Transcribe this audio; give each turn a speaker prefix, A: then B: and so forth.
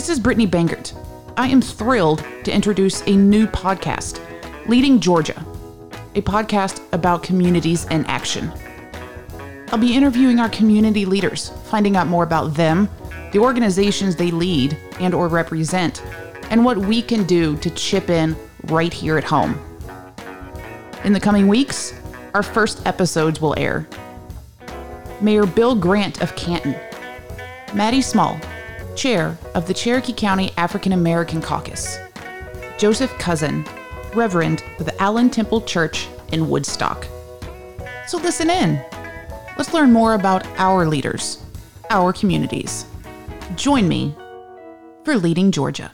A: Brittany Bangert. I am thrilled to introduce a new podcast, Leading Georgia, a podcast about communities in action. I'll be interviewing our community leaders, finding out more about them, the organizations they lead and or represent, and what we can do to chip in right here at home. In the coming weeks, our first episodes will air. Mayor Bill Grant of Canton, Maddie Small, Chair of the Cherokee County African American Caucus, Joseph Cousin, Reverend of the Allen Temple Church in Woodstock. So listen in. Let's learn more about our leaders, our communities. Join me for Leading Georgia.